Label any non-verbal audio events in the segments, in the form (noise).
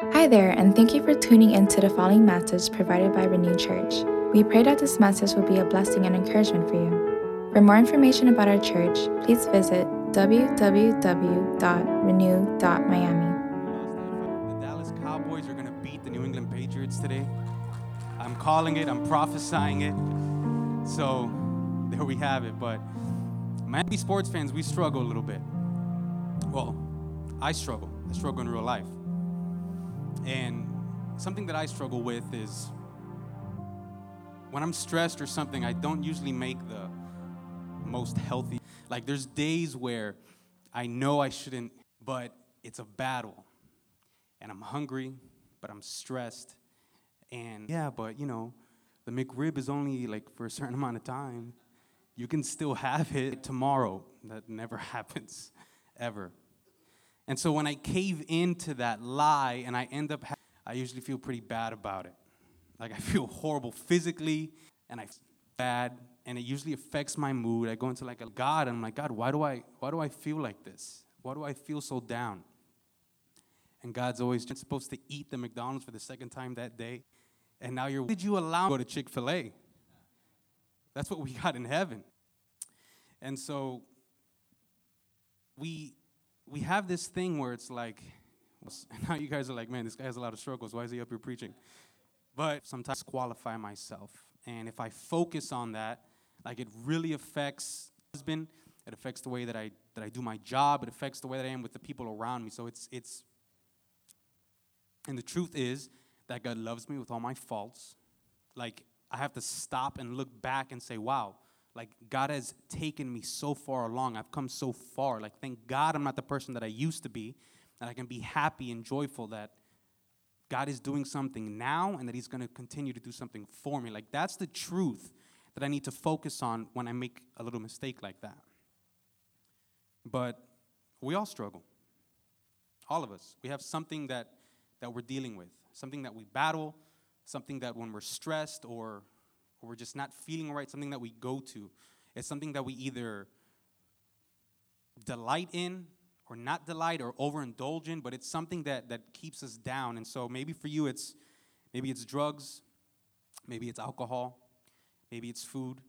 Hi there, and thank you for tuning in to the following message provided by Renew Church. We pray that this message will be a blessing and encouragement for you. For more information about our church, please visit www.renew.miami. The Dallas Cowboys are going to beat the New England Patriots today. I'm calling it, I'm prophesying it. So there we have it. But Miami sports fans, we struggle a little bit. Well, I struggle. I struggle in real life. And something that I struggle with is when I'm stressed or something, I don't usually make the most healthy. Like there's days where I know I shouldn't, but it's a battle. And I'm hungry, but I'm stressed. And yeah, but you know, the McRib is only like for a certain (laughs) amount of time. You can still have it tomorrow. That never (laughs) happens, ever. And so when I cave into that lie and I end up, ha- I usually feel pretty bad about it. Like I (laughs) feel horrible physically and I feel bad and it usually affects my mood. I go into like a God and I'm like, God, why do I why do I feel like this? Why do I feel so down? And God's always supposed to eat the McDonald's for the second time that day. And now you're did you allow me to go to Chick-fil-A? That's what we (laughs) got in heaven. And so we we have this thing where it's like (laughs) now you guys are like, man, this guy has a lot of struggles. Why is he up here preaching? But sometimes qualify myself. And if I focus on that, like it really affects my husband, it affects the way that I that I do my job, it affects the way that I am with the people around me. So it's it's and the truth is that God loves me with all my faults. Like I have to stop and look back and say, wow, like God has taken me so far along. I've come so far. Like thank God I'm not the person that I used to be. That I can be happy and joyful that God is doing something now and that He's going to continue to do something for me. Like, that's the truth that I need to focus on when I make a little mistake like that. But we all struggle. All of us. We have something that, that we're dealing with, something that we battle, something that when we're stressed or, or we're just not feeling right, something that we go to. It's something that we either delight in or not delight or overindulge in, but it's something that, that keeps us down. And so maybe for you it's maybe it's drugs, maybe it's alcohol, maybe it's food.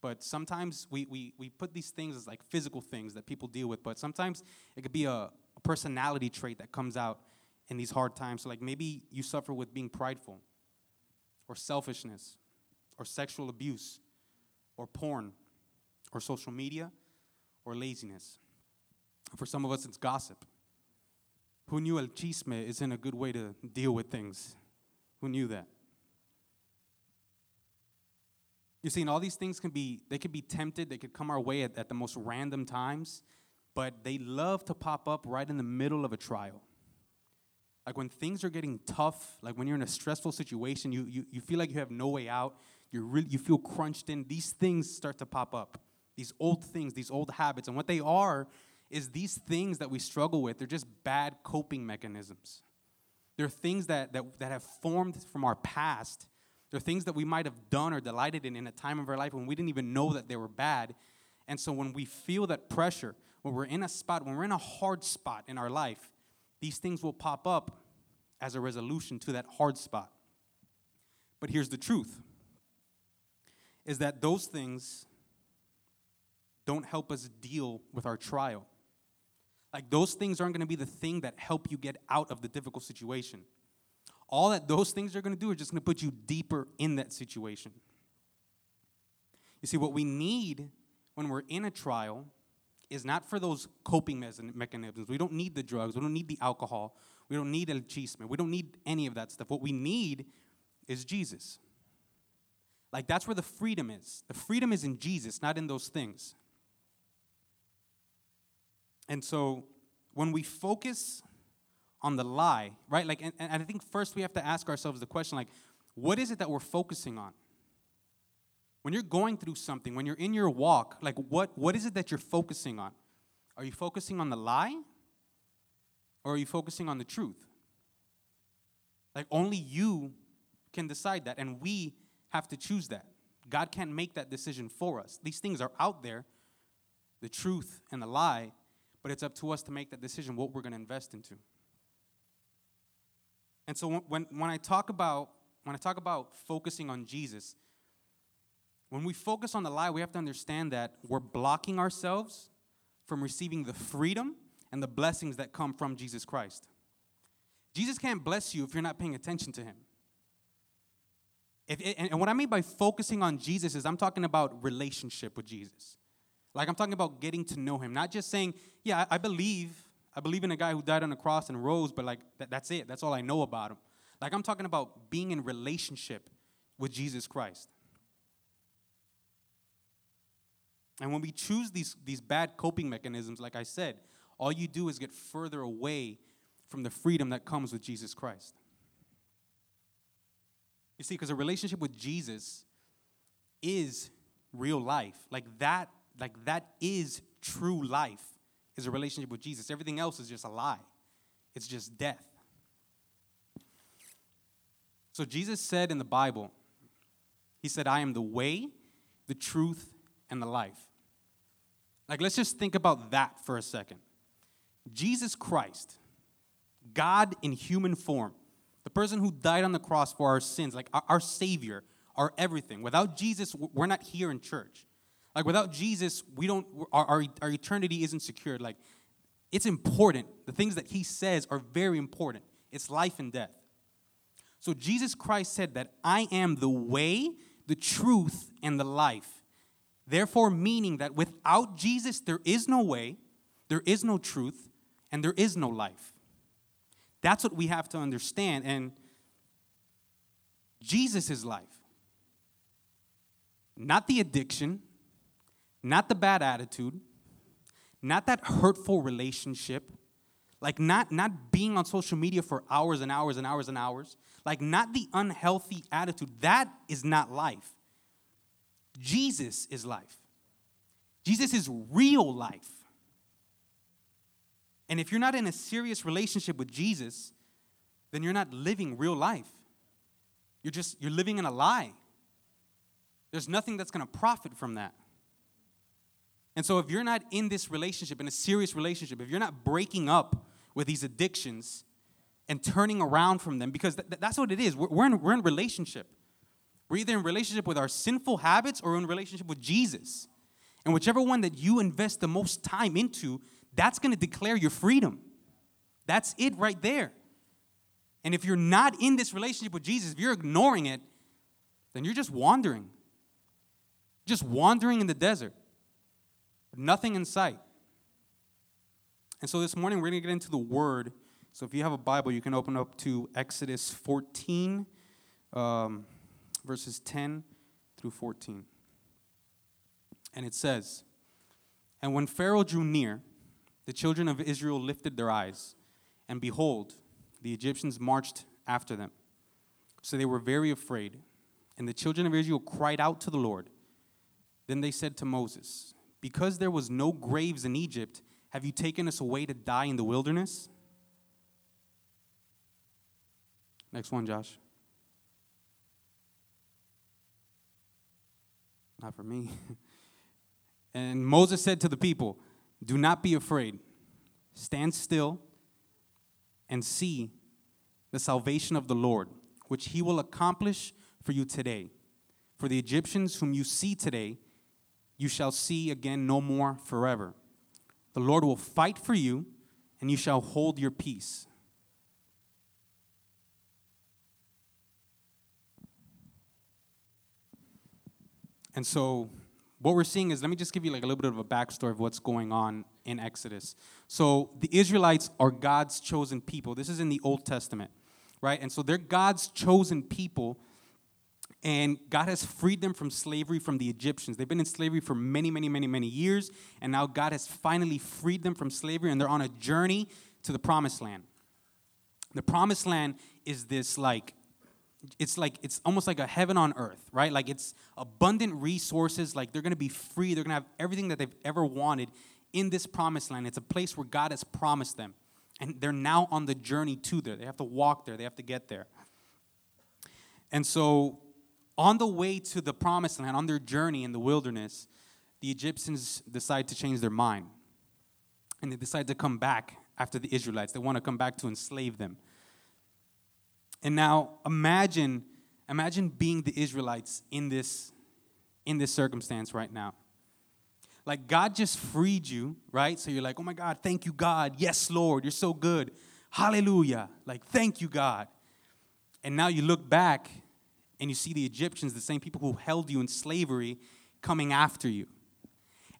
But sometimes we, we, we put these things as like physical things that people deal with, but sometimes it could be a, a personality trait that comes out in these hard times. So like maybe you suffer with being prideful or selfishness or sexual abuse or porn or social media or laziness. For some of us, it's gossip. Who knew el chisme isn't a good way to deal with things? Who knew that? You see, and all these things can be, they could be tempted, they could come our way at, at the most random times, but they love to pop up right in the middle of a trial. Like when things are getting tough, like when you're in a stressful situation, you, you, you feel like you have no way out, you really, you feel crunched in, these things start to pop up. These old things, these old habits. And what they are is these things that we struggle with, they're just bad coping mechanisms. They're things that, that, that have formed from our past. They're things that we might have done or delighted in in a time of our life when we didn't even know that they were bad. And so when we feel that pressure, when we're in a spot, when we're in a hard spot in our life, these things will pop up as a resolution to that hard spot. But here's the truth is that those things don't help us deal with our trial. Like those things aren't going to be the thing that help you get out of the difficult situation. All that those things are going to do are just going to put you deeper in that situation. You see, what we need when we're in a trial is not for those coping mechanisms. We don't need the drugs. We don't need the alcohol. We don't need el chisme. We don't need any of that stuff. What we need is Jesus. Like that's where the freedom is. The freedom is in Jesus, not in those things. And so when we focus on the lie, right? Like, and, and I think first we have to ask ourselves the question, like, what is it that we're focusing on? When you're going through something, when you're in your walk, like, what, what is it that you're focusing on? Are you focusing on the lie? Or are you focusing on the truth? Like, only you can decide that, and we have to choose that. God can't make that decision for us. These things are out there the truth and the lie but it's up to us to make that decision what we're going to invest into. And so when- when, I talk about when I talk about focusing on Jesus, when we focus on the lie, we have to understand that we're blocking ourselves from receiving the freedom and the blessings that come from Jesus Christ. Jesus can't bless you if you're not paying attention to him. If, and what I mean by focusing on Jesus is I'm talking about relationship with Jesus. Like I'm talking about getting to know him, not just saying, yeah, I, I believe, I believe in a guy who died on the cross and rose, but like that, that's it. That's all I know about him. Like I'm talking about being in relationship with Jesus Christ. And when we choose these, these bad coping mechanisms, like I said, all you do is get further away from the freedom that comes with Jesus Christ. You see, because a relationship with Jesus is real life. Like that, like that is true life, is a relationship with Jesus. Everything else is just a lie. It's just death. So Jesus said in the Bible, He said, I am the way, the truth, and the life. Like, let's just think about that for a second. Jesus Christ, God in human form, the person who died on the cross for our sins, like our, our Savior, our everything. Without Jesus, we're not here in church. Like, without Jesus, we don't, our, our, our eternity isn't secured. Like, it's important. The things that He says are very important. It's life and death. So Jesus Christ said that I am the way, the truth, and the life. Therefore, meaning that without Jesus, there is no way, there is no truth, and there is no life. That's what we have to understand. And Jesus is life. Not the addiction, not the bad attitude, not that hurtful relationship, like not, not being on social media for hours and hours and hours and hours, like not the unhealthy attitude. That is not life. Jesus is life. Jesus is real life. And if you're not in a serious relationship with Jesus, then you're not living real life. You're just you're living in a lie. There's nothing that's going to profit from that. And so if you're not in this relationship, in a serious relationship, if you're not breaking up with these addictions and turning around from them, because th- that's what it is. We're, we're, in, we're in relationship. We're either in relationship with our sinful habits or in relationship with Jesus. And whichever one that you invest the most time into, that's going to declare your freedom. That's it right there. And if you're not in this relationship with Jesus, if you're ignoring it, then you're just wandering. Just wandering in the desert. Nothing in sight. And so this morning we're going to get into the Word. So if you have a Bible, you can open up to Exodus 14, um, verses 10 through 14. And it says, And when Pharaoh drew near, the children of Israel lifted their eyes, and behold, the Egyptians marched after them. So they were very afraid. And the children of Israel cried out to the Lord. Then they said to Moses, Because there was no graves in Egypt, have you taken us away to die in the wilderness? Next one, Josh. Not for me. (laughs) and Moses said to the people, Do not be afraid. Stand still and see the salvation of the Lord, which he will accomplish for you today. For the Egyptians whom you see today, you shall see again no more forever. The Lord will fight for you, and you shall hold your peace. And so, what we're seeing is let me just give you like a little bit of a backstory of what's going on in Exodus. So, the Israelites are God's chosen people. This is in the Old Testament, right? And so, they're God's chosen people, and God has freed them from slavery from the Egyptians. They've been in slavery for many, many, many, many years, and now God has finally freed them from slavery, and they're on a journey to the promised land. The promised land is this like it's like it's almost like a heaven on earth, right? Like it's abundant resources, like they're to be free, they're to have everything that they've ever wanted in this promised land. It's a place where God has promised them. And they're now on the journey to there. They have to walk there, they have to get there. And so on the way to the promised land, on their journey in the wilderness, the Egyptians decide to change their mind. And they decide to come back after the Israelites. They want to come back to enslave them. And now imagine, imagine being the Israelites in this, in this circumstance right now. Like God just freed you, right? So you're like, oh my God, thank you, God. Yes, Lord, you're so good. Hallelujah. Like, thank you, God. And now you look back and you see the Egyptians, the same people who held you in slavery, coming after you.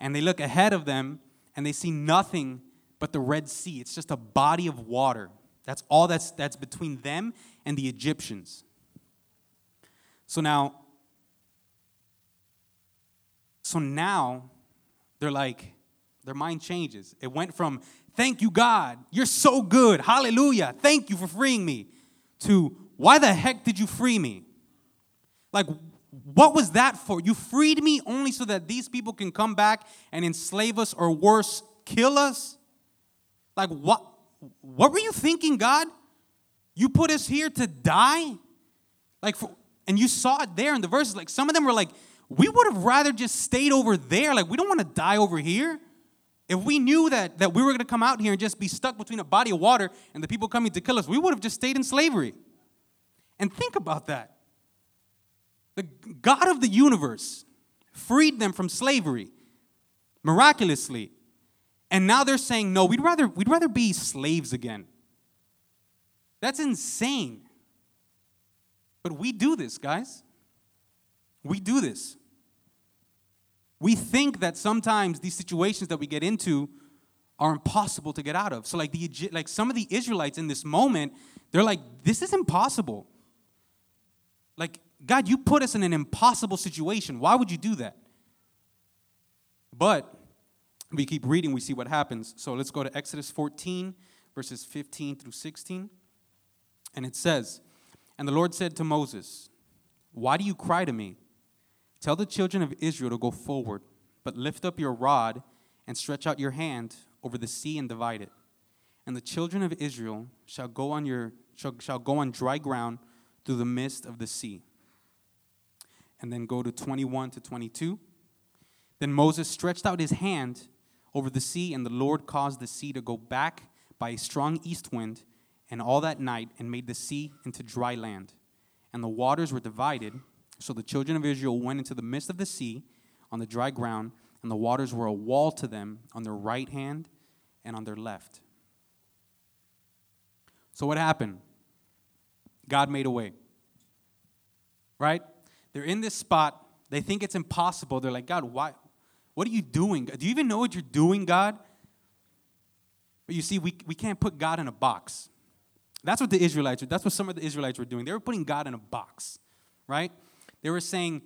And they look ahead of them and they see nothing but the Red Sea. It's just a body of water. That's all that's, that's between them and the Egyptians. So now, so now they're like, their mind changes. It went from, thank you, God, you're so good, hallelujah, thank you for freeing me, to, why the heck did you free me? Like, what was that for? You freed me only so that these people can come back and enslave us or worse, kill us? Like, what, what were you thinking, God? You put us here to die? Like, for, and you saw it there in the verses. Like, some of them were like, we would have rather just stayed over there. Like, we don't want to die over here. If we knew that, that we were going to come out here and just be stuck between a body of water and the people coming to kill us, we would have just stayed in slavery. And think about that. The God of the universe freed them from slavery miraculously. And now they're saying, no, we'd rather, we'd rather be slaves again. That's insane. But we do this, guys. We do this. We think that sometimes these situations that we get into are impossible to get out of. So like the like some of the Israelites in this moment, they're like this is impossible. Like God, you put us in an impossible situation. Why would you do that? But we keep reading, we see what happens. So let's go to Exodus 14 verses 15 through 16. And it says, "And the Lord said to Moses, why do you cry to me? Tell the children of Israel to go forward, but lift up your rod and stretch out your hand over the sea and divide it. And the children of Israel shall go on your shall, shall go on dry ground through the midst of the sea. And then go to 21 to 22. Then Moses stretched out his hand over the sea, and the Lord caused the sea to go back by a strong east wind, and all that night, and made the sea into dry land. And the waters were divided so the children of Israel went into the midst of the sea on the dry ground, and the waters were a wall to them on their right hand and on their left. So what happened? God made a way. Right? They're in this spot. They think it's impossible. They're like, God, why? What are you doing? Do you even know what you're doing, God? But you see, we, we can't put God in a box. That's what the Israelites, that's what some of the Israelites were doing. They were putting God in a box, right? They were saying,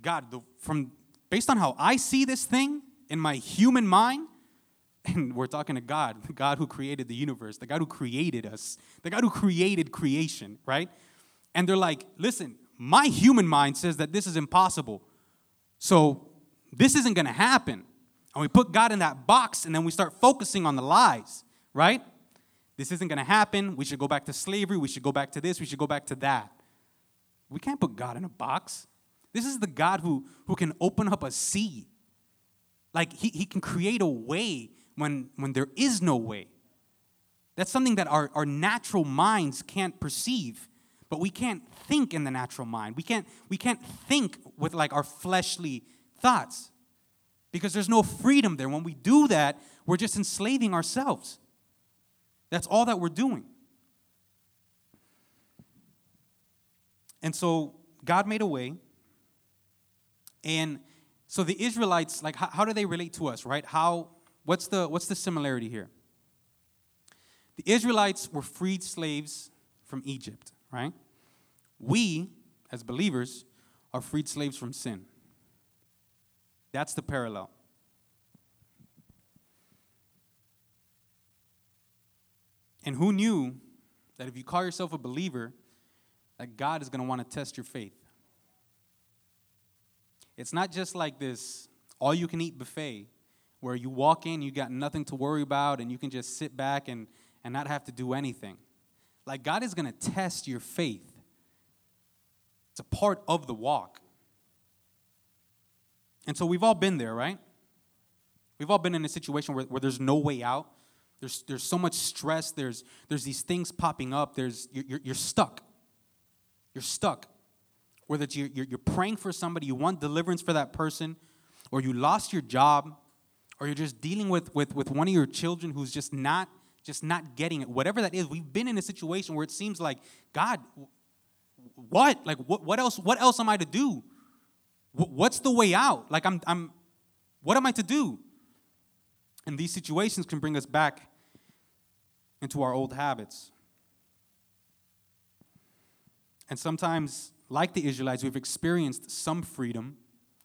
God, the, from based on how I see this thing in my human mind, (laughs) and we're talking to God, the God who created the universe, the God who created us, the God who created creation, right? And they're like, listen, my human mind says that this is impossible. So this isn't going to happen. And we put God in that box and then we start focusing on the lies, right? This isn't going to happen. We should go back to slavery. We should go back to this. We should go back to that. We can't put God in a box. This is the God who, who can open up a sea. Like he, he can create a way when, when there is no way. That's something that our, our natural minds can't perceive. But we can't think in the natural mind. We can't, we can't think with like our fleshly thoughts. Because there's no freedom there. When we do that, we're just enslaving ourselves. That's all that we're doing. And so God made a way. And so the Israelites, like, how, how, do they relate to us, right? How, what's the, what's the similarity here? The Israelites were freed slaves from Egypt, right? We, as believers, are freed slaves from sin. That's the parallel. And who knew that if you call yourself a believer, that God is going to want to test your faith. It's not just like this all you can eat buffet where you walk in, you got nothing to worry about, and you can just sit back and, and not have to do anything. Like, God is going to test your faith, it's a part of the walk. And so we've all been there, right? We've all been in a situation where, where there's no way out. There's, there's so much stress. There's, there's these things popping up. There's, you're, you're, stuck. You're stuck. Whether you're, you're praying for somebody, you want deliverance for that person, or you lost your job, or you're just dealing with, with, with one of your children who's just not just not getting it whatever that is we've been in a situation where it seems like god what like what, what else what else am i to do what's the way out like i'm i'm what am i to do and these situations can bring us back into our old habits and sometimes like the israelites we've experienced some freedom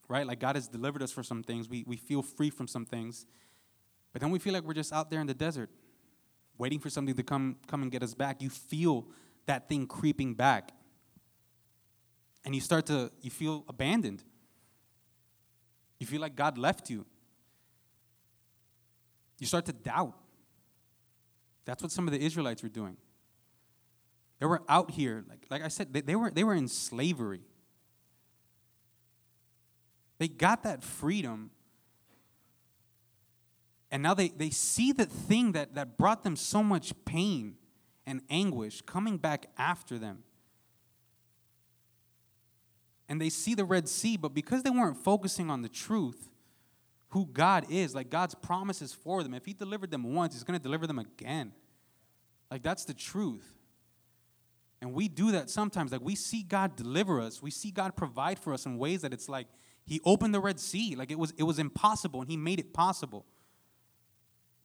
right? Like God has delivered us for some things. We, we feel free from some things. But then we feel like we're just out there in the desert, waiting for something to come, come and get us back. You feel that thing creeping back. And you start to, you feel abandoned. You feel like God left you. You start to doubt. That's what some of the Israelites were doing. They were out here, like, like I said, they, they, were, they were in slavery. They got that freedom. And now they, they see the thing that, that brought them so much pain and anguish coming back after them. And they see the Red Sea, but because they weren't focusing on the truth, who God is, like God's promises for them, if He delivered them once, He's going to deliver them again. Like that's the truth. And we do that sometimes. Like we see God deliver us, we see God provide for us in ways that it's like, he opened the Red Sea. Like it was, it was impossible, and he made it possible.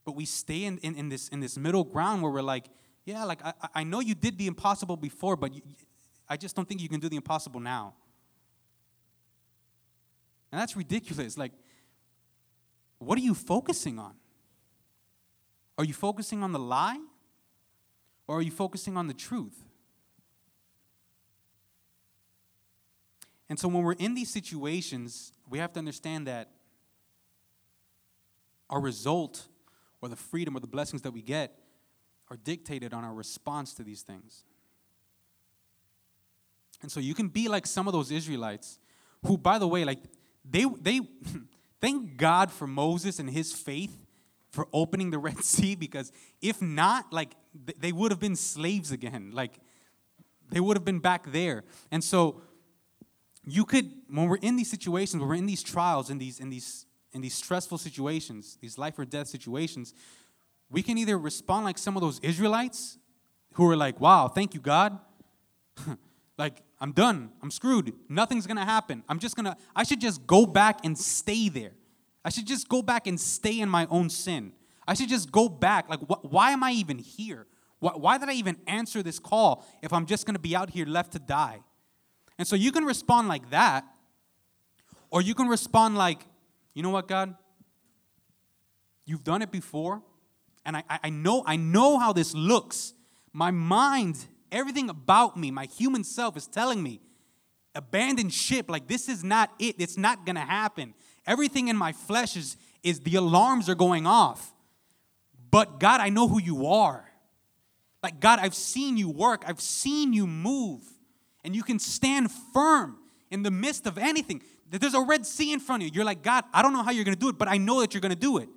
But we stay in, in, in this, in this middle ground where we're like, yeah, like I, I know you did the impossible before, but you, I just don't think you can do the impossible now. And that's ridiculous. Like, what are you focusing on? Are you focusing on the lie? Or are you focusing on the truth? And so when we're in these situations, we have to understand that our result or the freedom or the blessings that we get are dictated on our response to these things. And so you can be like some of those Israelites who, by the way, like they they (laughs) thank God for Moses and his faith for opening the (laughs) Red Sea because if not, like they would have been slaves again. Like they would have been back there. And so you could when we're in these situations when we're in these trials in these in these in these stressful situations these life or death situations we can either respond like some of those israelites who are like wow thank you god (laughs) like i'm done. I'm screwed. Nothing's gonna happen. I'm just gonna i should just go back and stay there. I should just go back and stay in my own sin. I should just go back. Like wh- why am i even here? Why, why did i even answer this call if i'm just gonna be out here left to die? And so you can respond like that, or you can respond like, you know what, God? You've done it before, and I, I know I know how this looks. My mind, everything about me, my human self is telling me, abandon ship. Like this is not it. It's not gonna happen. Everything in my flesh is is the alarms are going off. But God, I know who you are. Like God, I've seen you work. I've seen you move and you can stand firm in the midst of anything. There's a Red Sea in front of you. You're like, God, I don't know how you're going to do it, but I know that you're going to do it.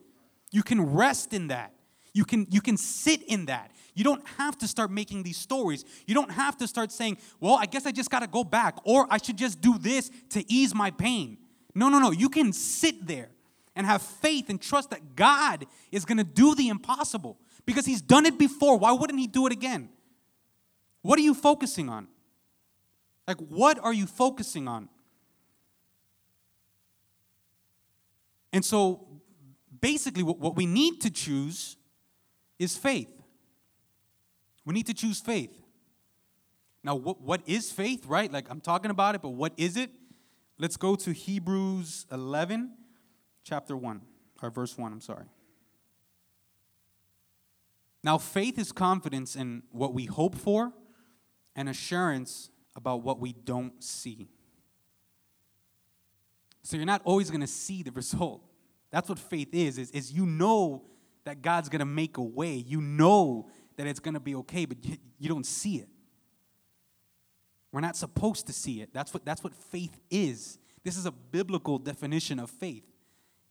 You can rest in that. You can, you can sit in that. You don't have to start making these stories. You don't have to start saying, well, I guess I just got to go back, or I should just do this to ease my pain. No, no, no. You can sit there and have faith and trust that God is going to do the impossible because He's done it before. Why wouldn't He do it again? What are you focusing on? Like, what are you focusing on? And so, basically, what we need to choose is faith. We need to choose faith. Now, what, what is faith, right? Like, I'm talking about it, but what is it? Let's go to Hebrews 11, chapter 1, or verse 1, I'm sorry. Now, faith is confidence in what we hope for and assurance about what we don't see. So you're not always going to see the (laughs) result. That's what faith is, is, is you know that God's going to make a way. You know that it's going to be okay, but you, you don't see it. We're not supposed to see it. That's what, that's what faith is. This is a biblical definition of faith.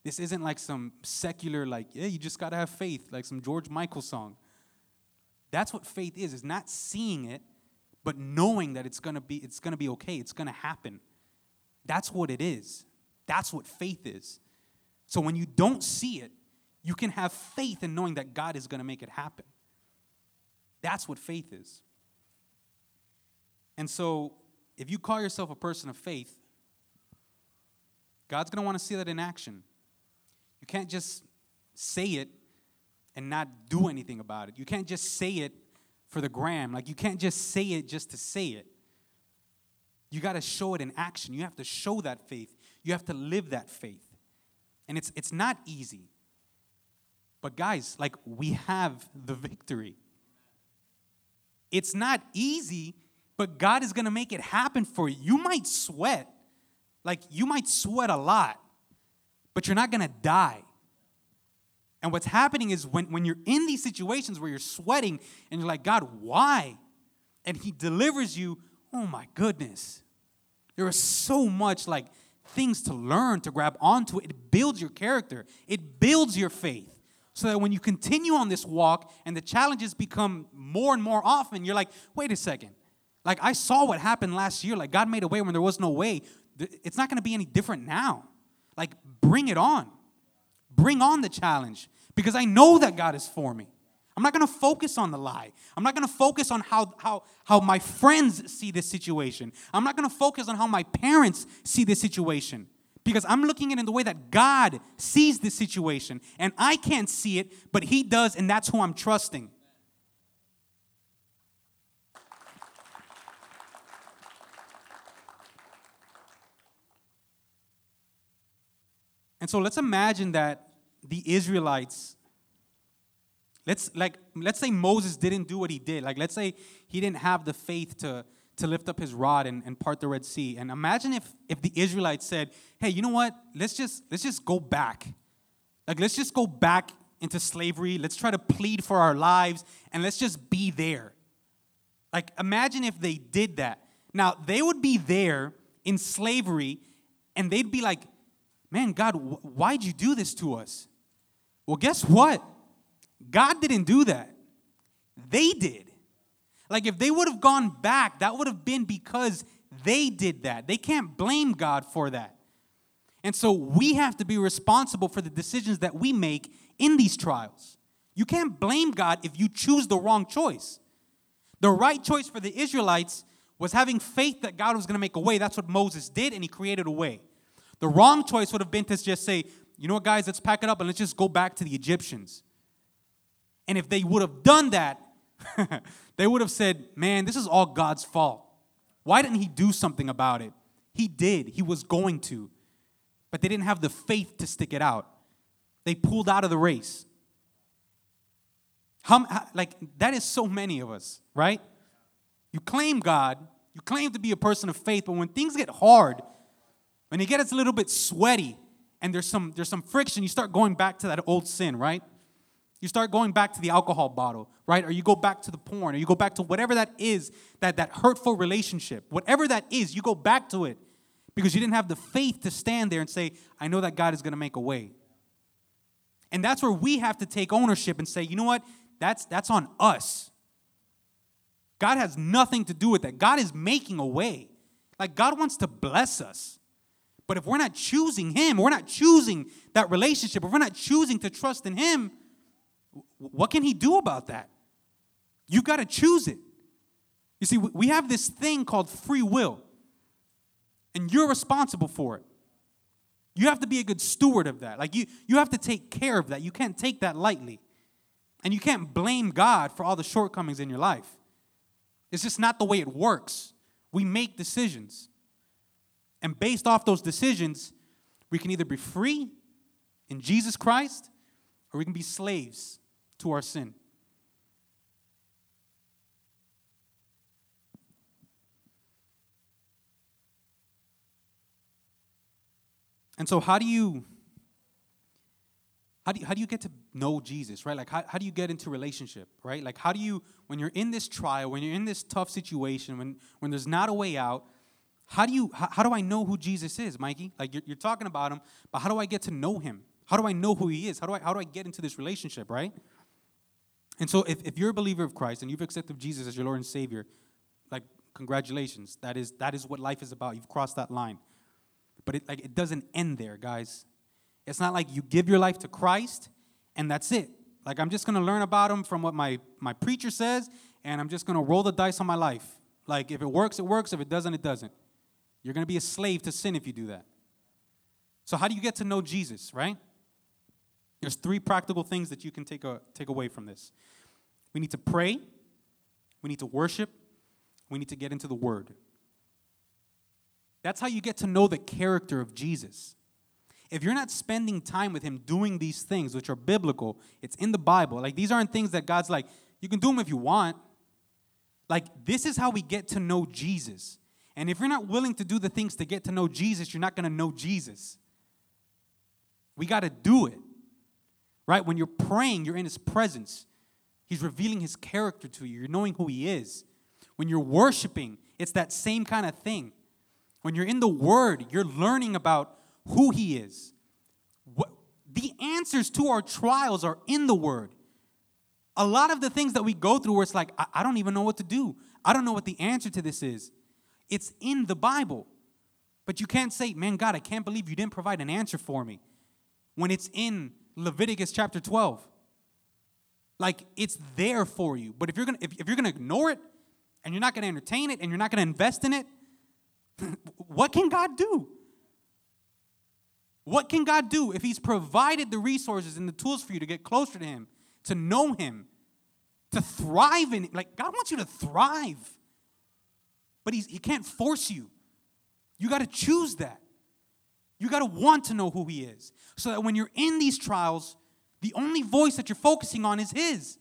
This isn't like some secular, like, yeah, you just got to have faith, like some George Michael song. That's what faith is, is not seeing it, but knowing that it's gonna be, it's gonna be okay, it's gonna happen. That's what it is. That's what faith is. So when you don't see it, you can have faith in knowing that God is gonna make it happen. That's what faith is. And so if you call yourself a person of faith, God's gonna wanna see that in action. You can't just say it and not do anything about it. You can't just say it for the gram. Like, you can't just say it just to say it. You got to show it in action. You have to show that faith. You have to live that faith. And it's, it's not easy. But, guys, like, we have the victory. It's not easy, but God is going to make it happen for you. You might sweat. Like, you might sweat a lot, but you're not going to die. And what's happening is when, when you're in these situations where you're sweating and you're like, God, why? And He delivers you, oh my goodness. There is so much like things to learn, to grab onto. It builds your character, it builds your faith. So that when you continue on this walk and the challenges become more and more often, you're like, wait a second. Like, I saw what happened last year. Like, God made a way when there was no way. It's not going to be any different now. Like, bring it on. Bring on the challenge because I know that God is for me. I'm not going to focus on the lie. I'm not going to focus on how, how, how my friends see this situation. I'm not going to focus on how my parents see this situation because I'm looking at it in the way that God sees this situation. And I can't see it, but He does, and that's who I'm trusting. And so let's imagine that the Israelites let's like let's say Moses didn't do what he did. Like let's say he didn't have the faith to to lift up his rod and, and part the Red Sea. And imagine if if the Israelites said, Hey, you know what? Let's just let's just go back. Like let's just go back into slavery. Let's try to plead for our lives and let's just be there. Like imagine if they did that. Now they would be there in slavery and they'd be like, Man, God, why'd you do this to us? Well, guess what? God didn't do that. They did. Like if they would have gone back, that would have been because they did that. They can't blame God for that. And so we have to be responsible for the decisions that we make in these trials. You can't blame God if you choose the wrong choice. The right choice for the Israelites was having faith that God was going to make a way. That's what Moses did, and he created a way. The wrong choice would have been to just say, you know what, guys, let's pack it up and let's just go back to the Egyptians. And if they would have done that, (laughs) they would have said, man, this is all God's fault. Why didn't He do something about it? He did, He was going to. But they didn't have the faith to stick it out. They pulled out of the race. How, like, that is so many of us, right? You claim God, you claim to be a person of faith, but when things get hard, when it gets a little bit sweaty and there's some, there's some friction, you start going back to that old sin, right? You start going back to the alcohol bottle, right? Or you go back to the porn, or you go back to whatever that is, that, that hurtful relationship. Whatever that is, you go back to it because you didn't have the faith to stand there and say, I know that God is going to make a way. And that's where we have to take ownership and say, you know what? That's, that's on us. God has nothing to do with that. God is making a way. Like, God wants to bless us. But if we're not choosing Him, we're not choosing that relationship, if we're not choosing to trust in Him, what can he do about that? You've got to choose it. You see, we have this thing called free will, and you're responsible for it. You have to be a good steward of that. Like, you, you have to take care of that. You can't take that lightly. And you can't blame God for all the shortcomings in your life. It's just not the way it works. We make decisions. And based off those decisions, we can either be free in Jesus Christ or we can be slaves to our sin. And so, how do you how do you, how do you get to know Jesus, right? Like, how, how do you get into relationship, right? Like, how do you, when you're in this trial, when you're in this tough situation, when, when there's not a way out, how do you, how, how do I know who Jesus is, Mikey? Like, you're, you're talking about him, but how do I get to know him? How do I know who He is? How do I, how do I get into this relationship, right? And so, if, if you're a believer of Christ and you've accepted Jesus as your Lord and Savior, like, congratulations. That is, that is what life is about. You've crossed that line. But it, like, it doesn't end there, guys. It's not like you give your life to Christ and that's it. Like, I'm just going to learn about Him from what my, my preacher says, and I'm just going to roll the dice on my life. Like, if it works, it works. If it doesn't, it doesn't. You're going to be a slave to sin if you do that. So, how do you get to know Jesus, right? There's three practical things that you can take, a, take away from this. We need to pray, we need to worship, we need to get into the Word. That's how you get to know the character of Jesus. If you're not spending time with Him doing these things, which are biblical, it's in the Bible. Like, these aren't things that God's like, you can do them if you want. Like, this is how we get to know Jesus. And if you're not willing to do the things to get to know Jesus, you're not going to know Jesus. We got to do it. Right? When you're praying, you're in His presence. He's revealing His character to you. You're knowing who He is. When you're worshiping, it's that same kind of thing. When you're in the Word, you're learning about who He is. What, the answers to our trials are in the Word. A lot of the things that we go through where it's like, I, I don't even know what to do. I don't know what the answer to this is. It's in the Bible. But you can't say, man, God, I can't believe you didn't provide an answer for me when it's in Leviticus chapter 12. Like it's there for you. But if you're gonna if, if you're gonna ignore it and you're not gonna entertain it and you're not gonna invest in it, (laughs) what can God do? What can God do if He's provided the resources and the tools for you to get closer to Him, to know Him, to thrive in it? Like God wants you to thrive. But he's, He can't force you. You got to choose that. You got to want to know who He is. So that when you're in these trials, the only voice that you're focusing on is His.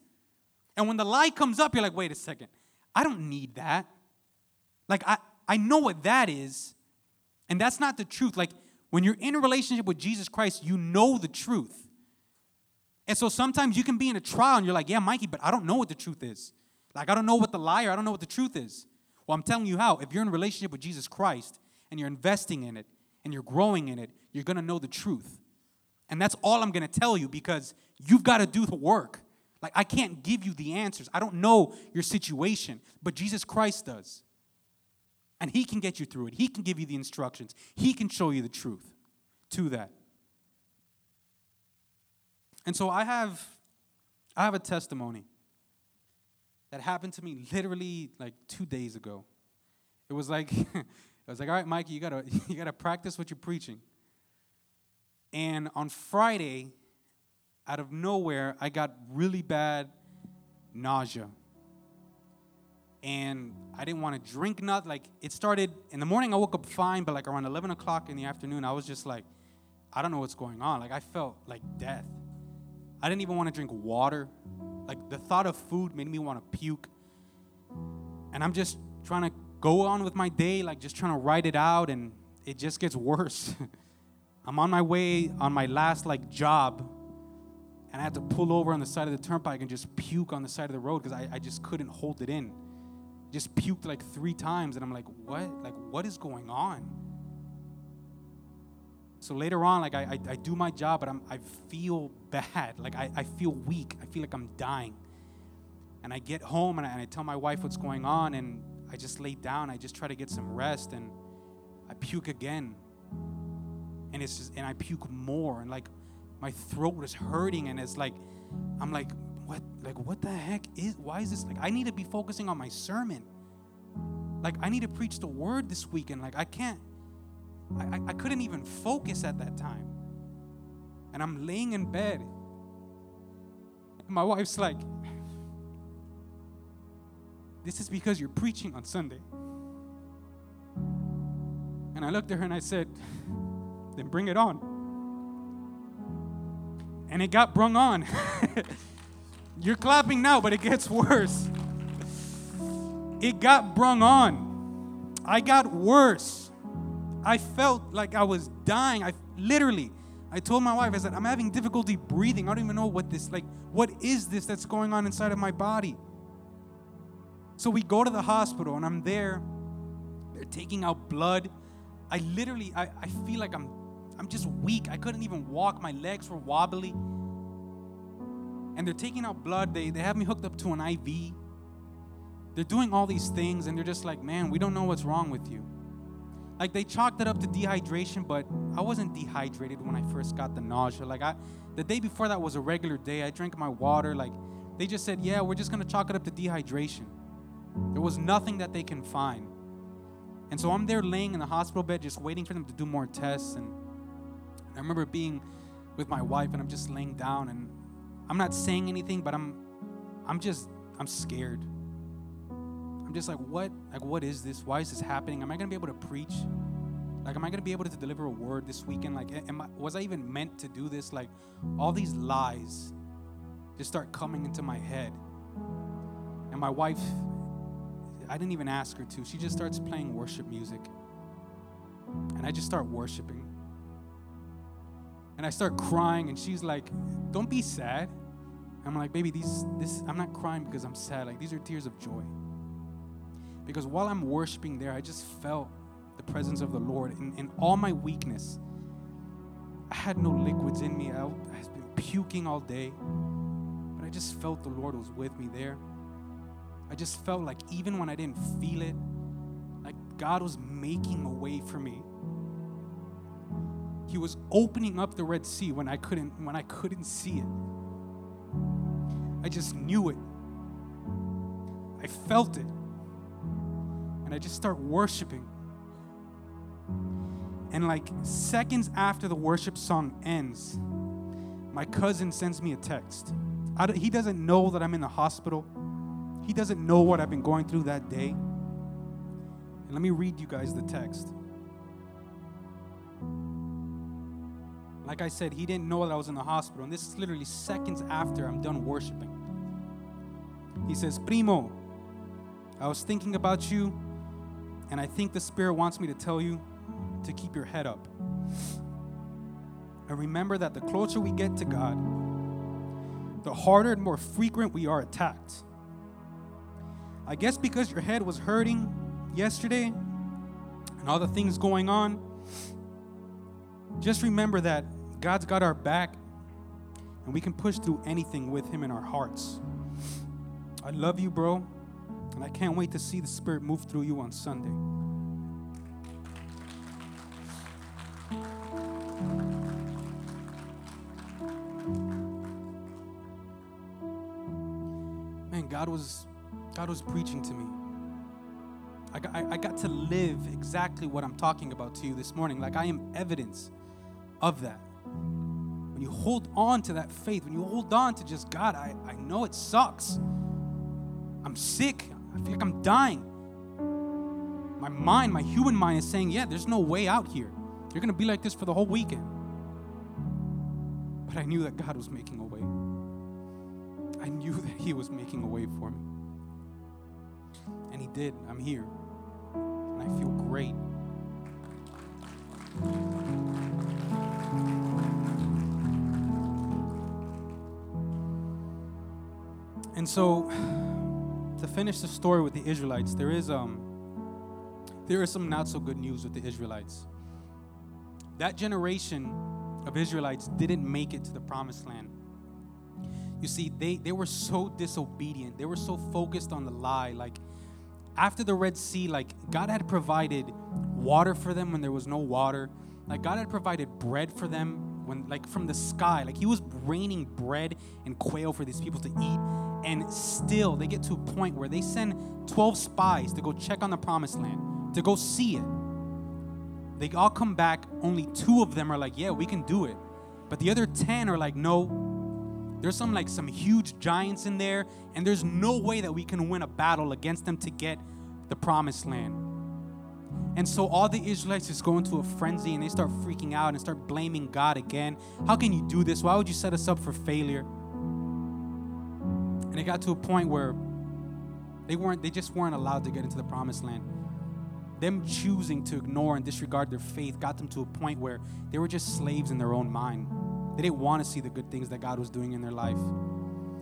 And when the lie comes up, you're like, wait a second, I don't need that. Like, I, I know what that is, and that's not the truth. Like, when you're in a relationship with Jesus Christ, you know the truth. And so sometimes you can be in a trial and you're like, yeah, Mikey, but I don't know what the truth is. Like, I don't know what the lie, I don't know what the truth is. Well, I'm telling you how. If you're in a relationship with Jesus Christ and you're investing in it and you're growing in it, you're going to know the truth. And that's all I'm going to tell you because you've got to do the work. Like, I can't give you the answers. I don't know your situation, but Jesus Christ does. And He can get you through it. He can give you the instructions. He can show you the truth to that. And so I have I have a testimony that happened to me literally like 2 days ago. It was like (laughs) it was like, "All right, Mikey, you got to (laughs) you got to practice what you're preaching." And on Friday, out of nowhere, I got really bad nausea. And I didn't want to drink nothing. Like, it started in the morning, I woke up fine, but like around 11 o'clock in the afternoon, I was just like, I don't know what's going on. Like, I felt like death. I didn't even want to drink water. Like, the thought of food made me want to puke. And I'm just trying to go on with my day, like, just trying to write it out, and it just gets worse. (laughs) I'm on my way on my last like job, and I had to pull over on the side of the turnpike and just puke on the side of the road because I, I just couldn't hold it in. Just puked like three times, and I'm like, what? Like, what is going on? So later on, like I, I, I do my job, but I'm, I feel bad. Like I, I feel weak. I feel like I'm dying. And I get home and I, and I tell my wife what's going on, and I just lay down. I just try to get some rest, and I puke again. And it's just, and I puke more and like my throat is hurting and it's like I'm like what like what the heck is why is this like I need to be focusing on my sermon. Like I need to preach the word this weekend like I can't I, I couldn't even focus at that time. And I'm laying in bed. My wife's like this is because you're preaching on Sunday and I looked at her and I said then bring it on. And it got brung on. (laughs) You're clapping now, but it gets worse. It got brung on. I got worse. I felt like I was dying. I literally, I told my wife, I said, I'm having difficulty breathing. I don't even know what this, like, what is this that's going on inside of my body? So we go to the hospital and I'm there. They're taking out blood. I literally, I, I feel like I'm I'm just weak. I couldn't even walk. My legs were wobbly. And they're taking out blood. They, they have me hooked up to an IV. They're doing all these things, and they're just like, man, we don't know what's wrong with you. Like they chalked it up to dehydration, but I wasn't dehydrated when I first got the nausea. Like I, the day before that was a regular day. I drank my water. Like they just said, yeah, we're just gonna chalk it up to dehydration. There was nothing that they can find. And so I'm there laying in the hospital bed, just waiting for them to do more tests. And I remember being with my wife, and I'm just laying down, and I'm not saying anything, but I'm, I'm just, I'm scared. I'm just like, what? Like, what is this? Why is this happening? Am I gonna be able to preach? Like, am I gonna be able to deliver a word this weekend? Like, am I, was I even meant to do this? Like, all these lies just start coming into my head. And my wife, I didn't even ask her to. She just starts playing worship music. And I just start worshiping. And I start crying, and she's like, Don't be sad. I'm like, baby, these this I'm not crying because I'm sad. Like these are tears of joy. Because while I'm worshiping there, I just felt the presence of the Lord in, in all my weakness. I had no liquids in me. I've been puking all day. But I just felt the Lord was with me there. I just felt like even when I didn't feel it, like God was making a way for me. He was opening up the Red Sea when I couldn't when I couldn't see it. I just knew it. I felt it and I just start worshiping. And like seconds after the worship song ends, my cousin sends me a text. he doesn't know that I'm in the hospital. He doesn't know what I've been going through that day. And let me read you guys the text. Like I said, he didn't know that I was in the hospital. And this is literally seconds after I'm done worshiping. He says, Primo, I was thinking about you and I think the Spirit wants me to tell you to keep your head up. And remember that the closer we get to God, the harder and more frequent we are attacked. I guess because your head was hurting yesterday and all the things going on, just remember that God's got our back and we can push through anything with Him in our hearts. I love you, bro. And I can't wait to see the Spirit move through you on Sunday. Man, God was God was preaching to me. I got, I, I got to live exactly what I'm talking about to you this morning. Like I am evidence of that. When you hold on to that faith, when you hold on to just God, I, I know it sucks. I'm sick. I feel like I'm dying. My mind, my human mind is saying, yeah, there's no way out here. You're going to be like this for the whole weekend. But I knew that God was making a way. I knew (laughs) that He was making a way for me. He did. I'm here. And I feel great. And so to finish the story with the Israelites, there is um there is some not so good news with the Israelites. That generation of Israelites didn't make it to the promised land. You see, they, they were so disobedient. They were so focused on the lie. Like after the Red Sea, like God had provided water for them when there was no water. Like God had provided bread for them when like from the sky. Like he was raining bread and quail for these people to eat and still, they get to a point where they send 12 spies to go check on the promised land, to go see it. They all come back, only two of them are like, yeah, we can do it. But the other 10 are like, no. There's some like some huge giants in there, and there's no way that we can win a battle against them to get the promised land. And so all the Israelites just go into a frenzy and they start freaking out and start blaming God again. How can you do this? Why would you set us up for failure? And it got to a point where they weren't they just weren't allowed to get into the promised land. Them choosing to ignore and disregard their faith got them to a point where they were just slaves in their own mind. They didn't want to see the good things that God was doing in their life.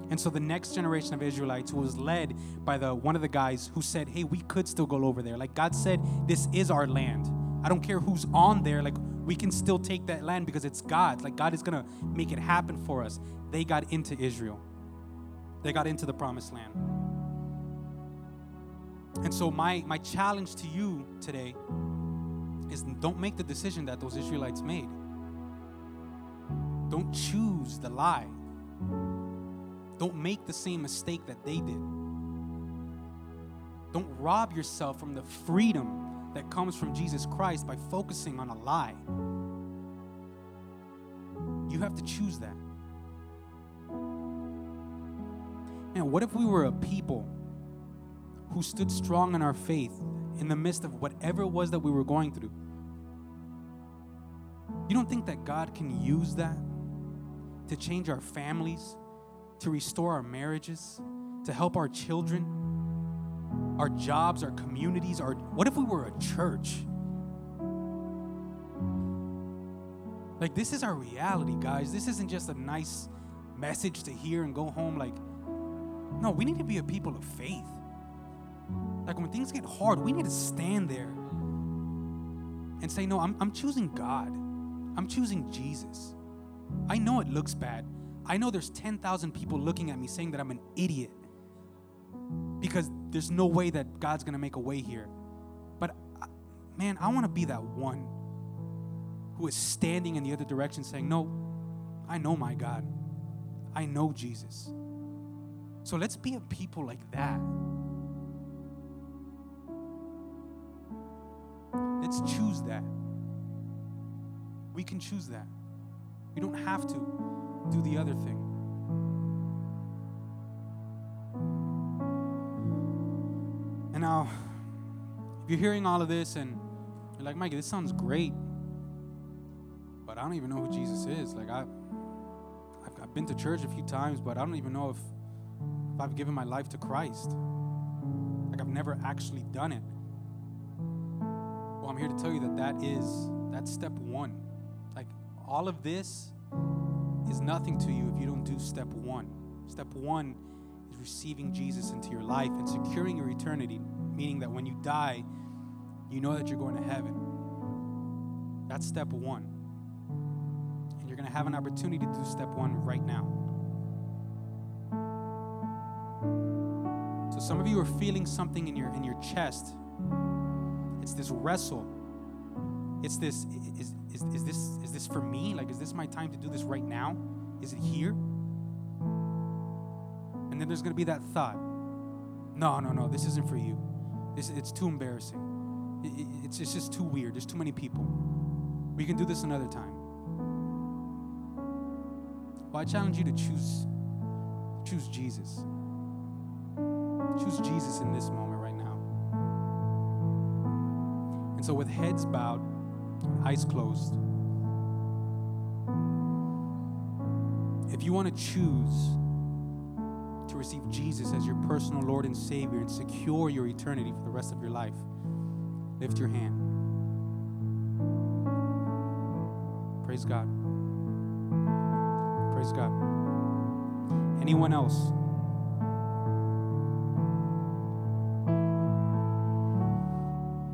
And so the next generation of Israelites who was led by the one of the guys who said, "Hey, we could still go over there. Like God said, this is our land. I don't care who's on there. Like We can still take that land because it's God's. Like God is to make it happen for us. They got into Israel, they got into the promised land. And so, my, my challenge to you today is don't make the decision that those Israelites made. Don't choose the lie. Don't make the same mistake that they did. Don't rob yourself from the freedom that comes from Jesus Christ by focusing on a lie. You have to choose that. Man, what if we were a people who stood strong in our faith in the midst of whatever it was that we were going through? You don't think that God can use that to change our families, to restore our marriages, to help our children, our jobs, our communities? Our, what if we were a church? Like, this is our reality, guys. This isn't just a nice message to hear and go home. Like, no, we need to be a people of faith. Like, when things get hard, we need to stand there and say, No, I'm, I'm choosing God, I'm choosing Jesus. I know it looks bad. I know there's 10,000 people looking at me saying that I'm an idiot because there's no way that God's going to make a way here. But uh, man, I want to be that one who is standing in the other direction saying, No, I know my God. I know Jesus. So let's be a people like that. Let's choose that. We can choose that. We don't have to do the other thing. And now, if you're hearing all of this and you're like, Mikey, this sounds great, but I don't even know who Jesus is. Like, I, I've, I've been to church a few times, but I don't even know if, if I've given my life to Christ. Like, I've never actually done it. Well, I'm here to tell you that that is, that's step one all of this is nothing to you if you don't do step one. Step one is receiving Jesus into your life and securing your eternity, meaning that when you die, you know that you're going to heaven. That's step one. And you're going to have an opportunity to do step one right now. So some of you are feeling something in your in your chest. It's this wrestle it's this is, is, is this is this for me? Like, is this my time to do this right now? Is it here? And then there's gonna be that thought. No, no, no, this isn't for you. This it's too embarrassing. It, it, it's, it's just too weird. There's too many people. We can do this another time. Well, I challenge you to choose choose Jesus. Choose Jesus in this moment right now. And so with heads bowed, eyes closed. If you want to choose to receive Jesus as your personal Lord and Savior and secure your eternity for the rest of your life, lift your hand. Praise God. Praise God. Anyone else?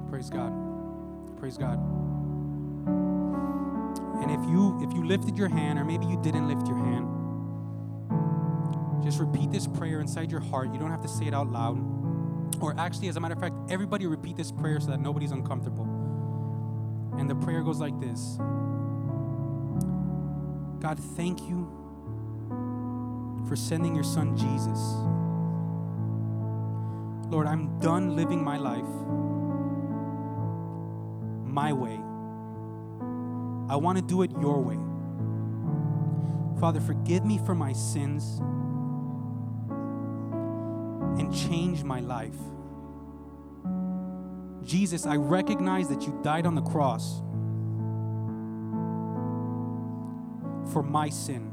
Praise God. Praise God. If you if you lifted your hand or maybe you didn't lift your hand, just repeat this prayer inside your heart. You don't have to say it out loud. Or actually, as a matter of fact, everybody repeat this prayer so that nobody's uncomfortable. And the prayer goes like this God, thank you for sending your son Jesus. Lord, I'm done living my life my way. I want to do it your way. Father, forgive me for my sins and change my life. Jesus, I recognize that you died on the cross for my sin.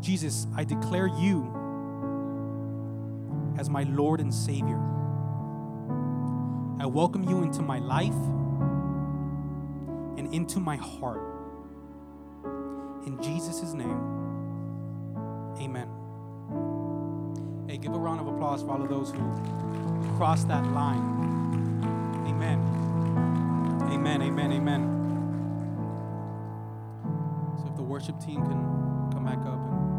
Jesus, I declare you as my Lord and Savior. I welcome you into my life and into my heart. In Jesus' name, amen. Hey, give a round of applause for all of those who crossed that line. Amen. Amen, amen, amen. So if the worship team can come back up and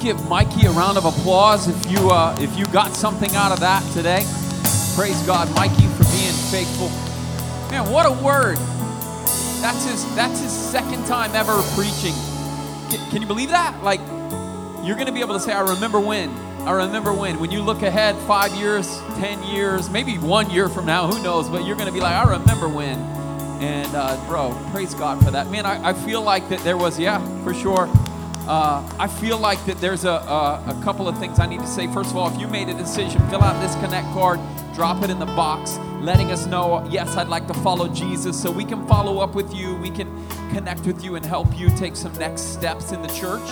give Mikey a round of applause if you uh, if you got something out of that today. Praise God, Mikey, for being faithful. Man, what a word! That's his that's his second time ever preaching. Can, can you believe that? Like, you're going to be able to say, "I remember when." I remember when. When you look ahead, five years, ten years, maybe one year from now, who knows? But you're going to be like, "I remember when." And uh, bro, praise God for that. Man, I, I feel like that there was, yeah, for sure. Uh, I feel like that there's a, a, a, couple of things I need to say. First of all, if you made a decision, fill out this Connect card, drop it in the box, letting us know, yes, I'd like to follow Jesus, so we can follow up with you, we can connect with you and help you take some next steps in the church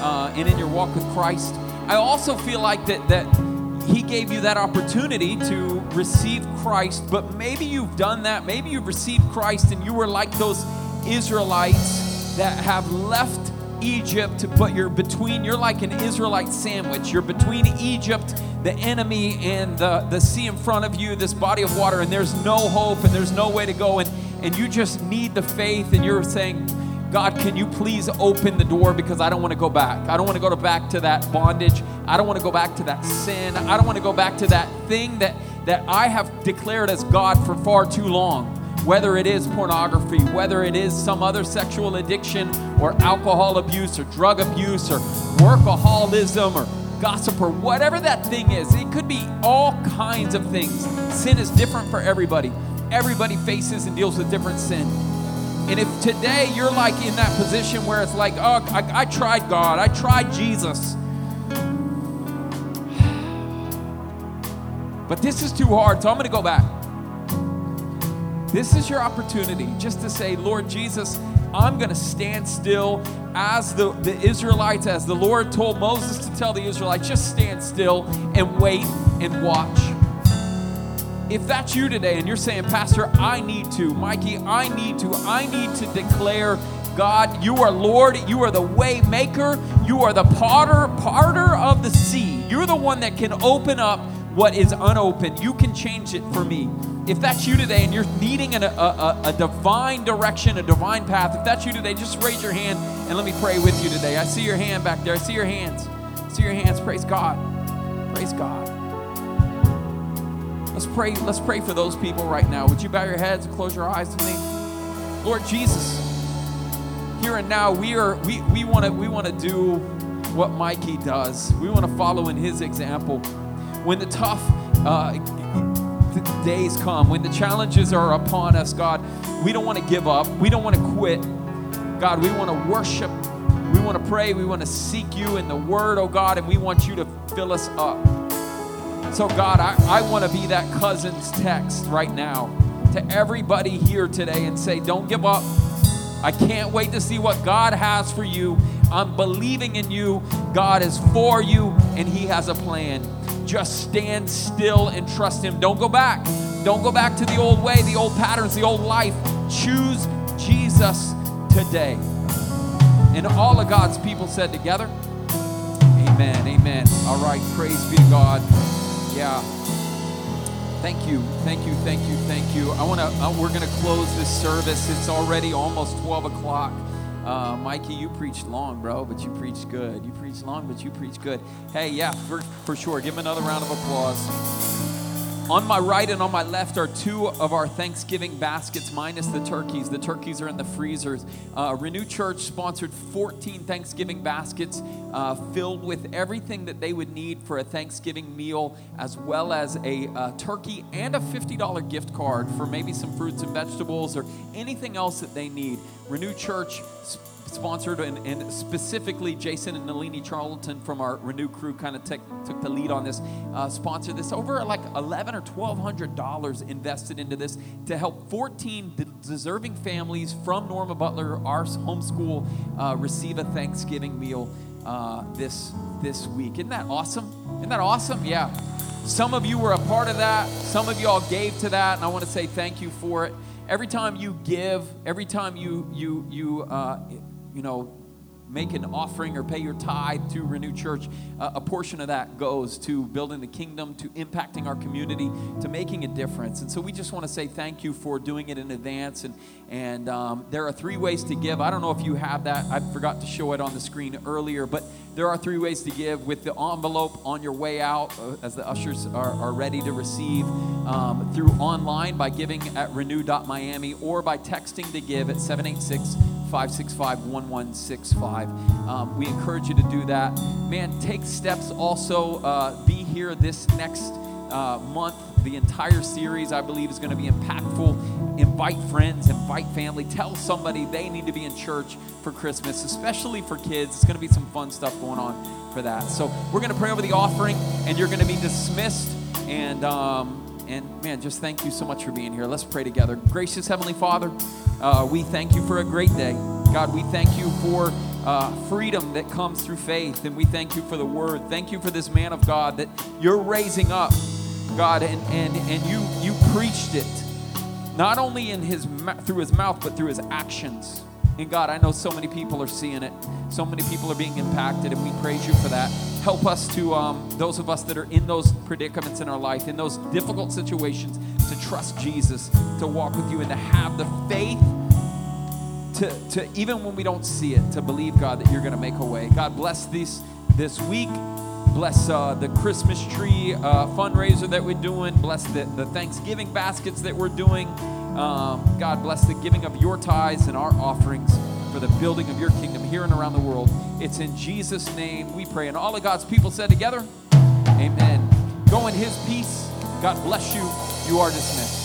uh, and in your walk with Christ. I also feel like that that he gave you that opportunity to receive Christ, but maybe you've done that. Maybe you've received Christ and you were like those Israelites that have left Egypt, but you're between, you're like an Israelite sandwich. You're between Egypt, the enemy, and the, the sea in front of you, this body of water, and there's no hope and there's no way to go. And, and you just need the faith, and you're saying, God, can you please open the door because I don't want to go back. I don't want to go back to that bondage. I don't want to go back to that sin. I don't want to go back to that thing that, that I have declared as God for far too long. Whether it is pornography, whether it is some other sexual addiction or alcohol abuse or drug abuse or workaholism or gossip or whatever that thing is. It could be all kinds of things. Sin is different for everybody. Everybody faces and deals with different sin. And if today you're like in that position where it's like, oh, I, I tried God, I tried Jesus, (sighs) but this is too hard, so I'm going to go back. This is your opportunity just to say, Lord Jesus, I'm going to stand still as the, the Israelites, as the Lord told Moses to tell the Israelites, just stand still and wait and watch. If that's you today and you're saying, Pastor, I need to, Mikey, I need to, I need to declare, God, you are Lord, you are the way maker, you are the potter, parter of the sea. You're the one that can open up what is unopened. You can change it for me. If that's you today and you're needing an, a, a, a divine direction, a divine path, if that's you today, just raise your hand and let me pray with you today. I see your hand back there. I see your hands. I see your hands. Praise God. Praise God. Let's pray. Let's pray for those people right now. Would you bow your heads and close your eyes to me? Lord Jesus, here and now we are we we want to we want to do what Mikey does. We want to follow in his example. When the tough uh, days come, when the challenges are upon us, God, we don't want to give up. We don't want to quit. God, we want to worship. We want to pray. We want to seek you in the Word, oh God, and we want you to fill us up. So, God, I, I want to be that cousin's text right now to everybody here today and say, don't give up. I can't wait to see what God has for you. I'm believing in you. God is for you, and He has a plan. Just stand still and trust Him. Don't go back. Don't go back to the old way, the old patterns, the old life. Choose Jesus today. And all of God's people said together, Amen. Amen. All right. Praise be to God. Yeah. Thank you, thank you, thank you, thank you. I want to. Uh, we're going to close this service. It's already almost 12 o'clock. Uh, Mikey, you preached long, bro, but you preached good. You preached long, but you preached good. Hey, yeah, for, for sure. Give him another round of applause. On my right and on my left are two of our Thanksgiving baskets, minus the turkeys. The turkeys are in the freezers. Uh, Renew Church sponsored 14 Thanksgiving baskets uh, filled with everything that they would need for a Thanksgiving meal, as well as a uh, turkey and a $50 gift card for maybe some fruits and vegetables or anything else that they need. Renew Church sponsored, and, and, specifically Jason and Nalini Charlton from our Renew crew kind of took the lead on this, uh, sponsored this. Over like eleven or twelve hundred dollars invested into this to help 14 deserving families from Norma Butler, our homeschool, uh, receive a Thanksgiving meal uh, this this week. Isn't that awesome? Isn't that awesome? Yeah. Some of you were a part of that. Some of y'all gave to that, and I want to say thank you for it. Every time you give, every time you you you uh, you know, make an offering or pay your tithe to Renew Church, uh, a portion of that goes to building the kingdom, to impacting our community, to making a difference. And so we just want to say thank you for doing it in advance. And, and um, there are three ways to give. I don't know if you have that. I forgot to show it on the screen earlier, but There are three ways to give with the envelope on your way out uh, as the ushers are, are ready to receive um, through online by giving at renew.miami or by texting to give at 786 565 1165. Um, we encourage you to do that. Man, take steps also. Uh, be here this next uh, month. The entire series, I believe, is going to be impactful. Invite friends, invite family. Tell somebody they need to be in church for Christmas, especially for kids. It's going to be some fun stuff going on for that. So we're going to pray over the offering, and you're going to be dismissed. And um, and man, just thank you so much for being here. Let's pray together. Gracious Heavenly Father, uh, we thank you for a great day. God, we thank you for uh, freedom that comes through faith, and we thank you for the word. Thank you for this man of God that you're raising up, God, and and and you you preached it, not only in his through his mouth, but through his actions. And God, I know so many people are seeing it. So many people are being impacted, and we praise you for that. Help us to, um, those of us that are in those predicaments in our life, in those difficult situations, to trust Jesus, to walk with you, and to have the faith to, to even when we don't see it, to believe, God, that you're going to make a way. God, bless this, this week. Bless uh, the Christmas tree uh, fundraiser that we're doing. Bless the, the Thanksgiving baskets that we're doing. Um, God, bless the giving of your tithes and our offerings for the building of your kingdom here and around the world. It's in Jesus' name we pray. And all of God's people said together, Amen. Go in his peace. God bless you. You are dismissed.